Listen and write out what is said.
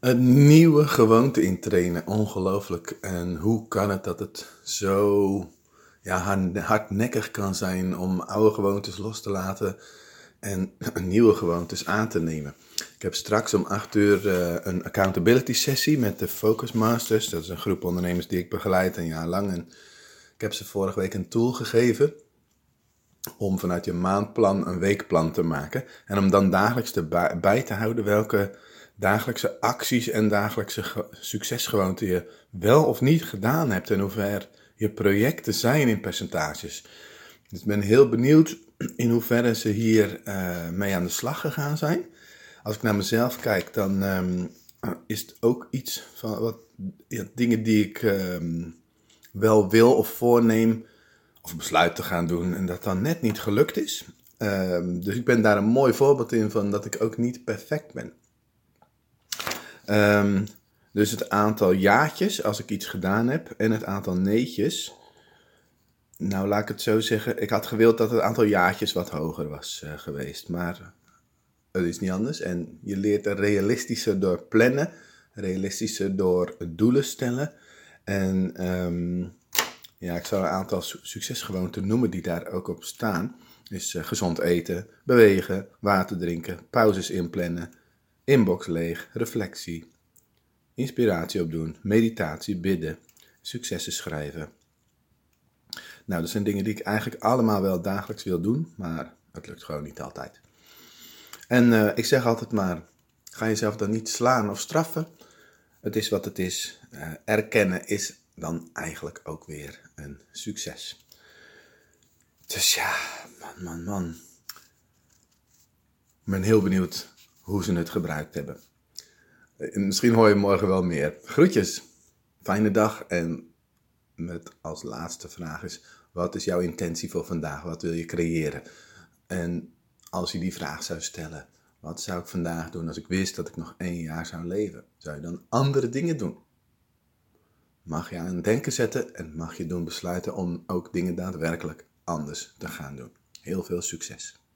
Een nieuwe gewoonte intrainen, ongelooflijk. En hoe kan het dat het zo ja, hardnekkig kan zijn om oude gewoontes los te laten en nieuwe gewoontes aan te nemen. Ik heb straks om 8 uur uh, een accountability sessie met de Focus Masters. Dat is een groep ondernemers die ik begeleid een jaar lang. En ik heb ze vorige week een tool gegeven om vanuit je maandplan een weekplan te maken. En om dan dagelijks bij te houden welke dagelijkse acties en dagelijkse succesgewoonten je wel of niet gedaan hebt en hoe ver je projecten zijn in percentages. Dus ik ben heel benieuwd in hoeverre ze hier uh, mee aan de slag gegaan zijn. Als ik naar mezelf kijk, dan um, is het ook iets van wat ja, dingen die ik um, wel wil of voorneem of besluit te gaan doen en dat dan net niet gelukt is. Um, dus ik ben daar een mooi voorbeeld in van dat ik ook niet perfect ben. Um, dus het aantal jaartjes als ik iets gedaan heb en het aantal neetjes. Nou, laat ik het zo zeggen. Ik had gewild dat het aantal jaartjes wat hoger was uh, geweest. Maar het is niet anders. En je leert er realistischer door plannen, realistischer door doelen stellen. En um, ja, ik zal een aantal su succesgewoonten noemen die daar ook op staan. Is uh, gezond eten, bewegen, water drinken, pauzes inplannen, inbox leeg, reflectie, inspiratie opdoen, meditatie, bidden, successen schrijven. Nou, dat zijn dingen die ik eigenlijk allemaal wel dagelijks wil doen, maar het lukt gewoon niet altijd. En uh, ik zeg altijd maar, ga jezelf dan niet slaan of straffen. Het is wat het is. Uh, erkennen is dan eigenlijk ook weer een succes. Dus ja, man, man, man. Ik ben heel benieuwd hoe ze het gebruikt hebben. Misschien hoor je morgen wel meer. Groetjes, fijne dag en met als laatste vraag is, wat is jouw intentie voor vandaag? Wat wil je creëren? En als je die vraag zou stellen, wat zou ik vandaag doen als ik wist dat ik nog één jaar zou leven? Zou je dan andere dingen doen? Mag je aan het denken zetten en mag je doen besluiten om ook dingen daadwerkelijk anders te gaan doen. Heel veel succes!